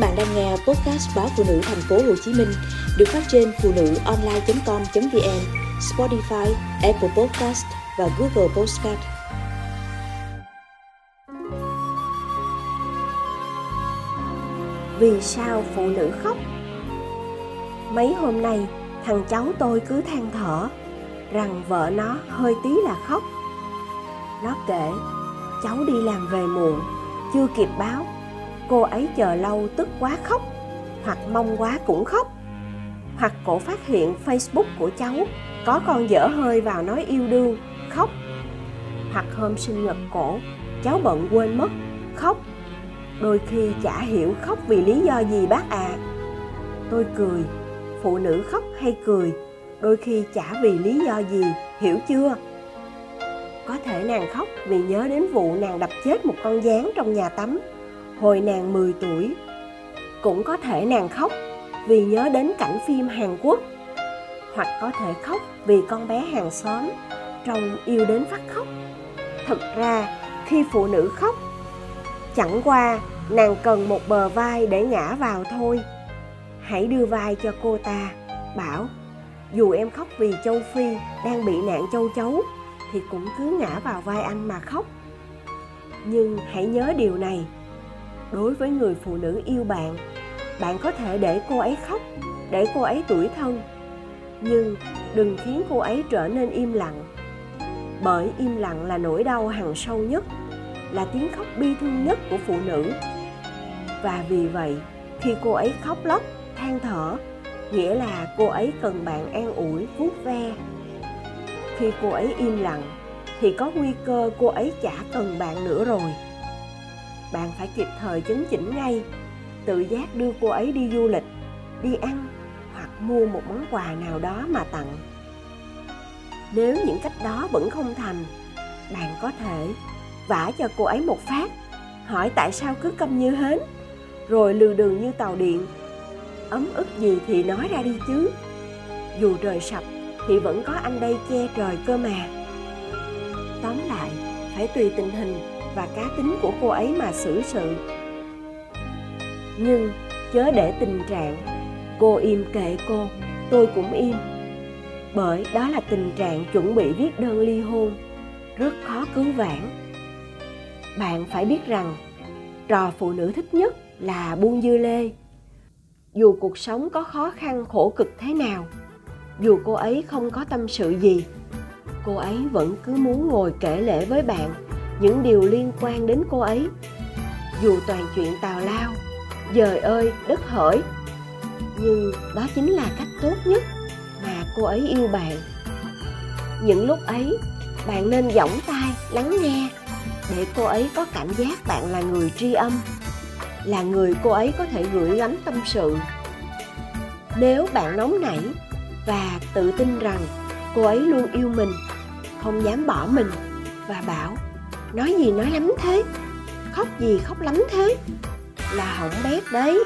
bạn đang nghe podcast báo phụ nữ thành phố Hồ Chí Minh được phát trên phụ nữ online.com.vn, Spotify, Apple Podcast và Google Podcast. Vì sao phụ nữ khóc? Mấy hôm nay, thằng cháu tôi cứ than thở rằng vợ nó hơi tí là khóc. Nó kể, cháu đi làm về muộn, chưa kịp báo cô ấy chờ lâu tức quá khóc, hoặc mong quá cũng khóc, hoặc cổ phát hiện facebook của cháu có con dở hơi vào nói yêu đương, khóc. Hoặc hôm sinh nhật cổ, cháu bận quên mất, khóc. Đôi khi chả hiểu khóc vì lý do gì bác à tôi cười, phụ nữ khóc hay cười, đôi khi chả vì lý do gì, hiểu chưa? Có thể nàng khóc vì nhớ đến vụ nàng đập chết một con gián trong nhà tắm hồi nàng 10 tuổi. Cũng có thể nàng khóc vì nhớ đến cảnh phim Hàn Quốc hoặc có thể khóc vì con bé hàng xóm trông yêu đến phát khóc. Thực ra, khi phụ nữ khóc, chẳng qua nàng cần một bờ vai để ngã vào thôi. Hãy đưa vai cho cô ta, bảo dù em khóc vì châu Phi đang bị nạn châu chấu thì cũng cứ ngã vào vai anh mà khóc. Nhưng hãy nhớ điều này, đối với người phụ nữ yêu bạn. Bạn có thể để cô ấy khóc, để cô ấy tủi thân. Nhưng đừng khiến cô ấy trở nên im lặng. Bởi im lặng là nỗi đau hằn sâu nhất, là tiếng khóc bi thương nhất của phụ nữ. Và vì vậy, khi cô ấy khóc lóc, than thở, nghĩa là cô ấy cần bạn an ủi, vuốt ve. Khi cô ấy im lặng, thì có nguy cơ cô ấy chả cần bạn nữa rồi bạn phải kịp thời chấn chỉnh ngay. Tự giác đưa cô ấy đi du lịch, đi ăn, hoặc mua một món quà nào đó mà tặng. Nếu những cách đó vẫn không thành, bạn có thể vả cho cô ấy một phát, hỏi tại sao cứ câm như hến, rồi lừ đường như tàu điện. Ấm ức gì thì nói ra đi chứ. Dù trời sập thì vẫn có anh đây che trời cơ mà. Tóm lại, phải tùy tình hình và cá tính của cô ấy mà xử sự. Nhưng chớ để tình trạng cô im kệ cô, tôi cũng im. Bởi đó là tình trạng chuẩn bị viết đơn ly hôn, rất khó cứu vãn. Bạn phải biết rằng, trò phụ nữ thích nhất là buông dưa lê. Dù cuộc sống có khó khăn, khổ cực thế nào, dù cô ấy không có tâm sự gì, cô ấy vẫn cứ muốn ngồi kể lể với bạn những điều liên quan đến cô ấy. Dù toàn chuyện tào lao, dời ơi, đất hỡi, nhưng đó chính là cách tốt nhất mà cô ấy yêu bạn. Những lúc ấy, bạn nên giỏng tai, lắng nghe, để cô ấy có cảm giác bạn là người tri âm, là người cô ấy có thể gửi gắm tâm sự. Nếu bạn nóng nảy và tự tin rằng cô ấy luôn yêu mình, không dám bỏ mình và bảo nói gì nói lắm thế. Khóc gì khóc lắm thế. Là hỏng bét đấy.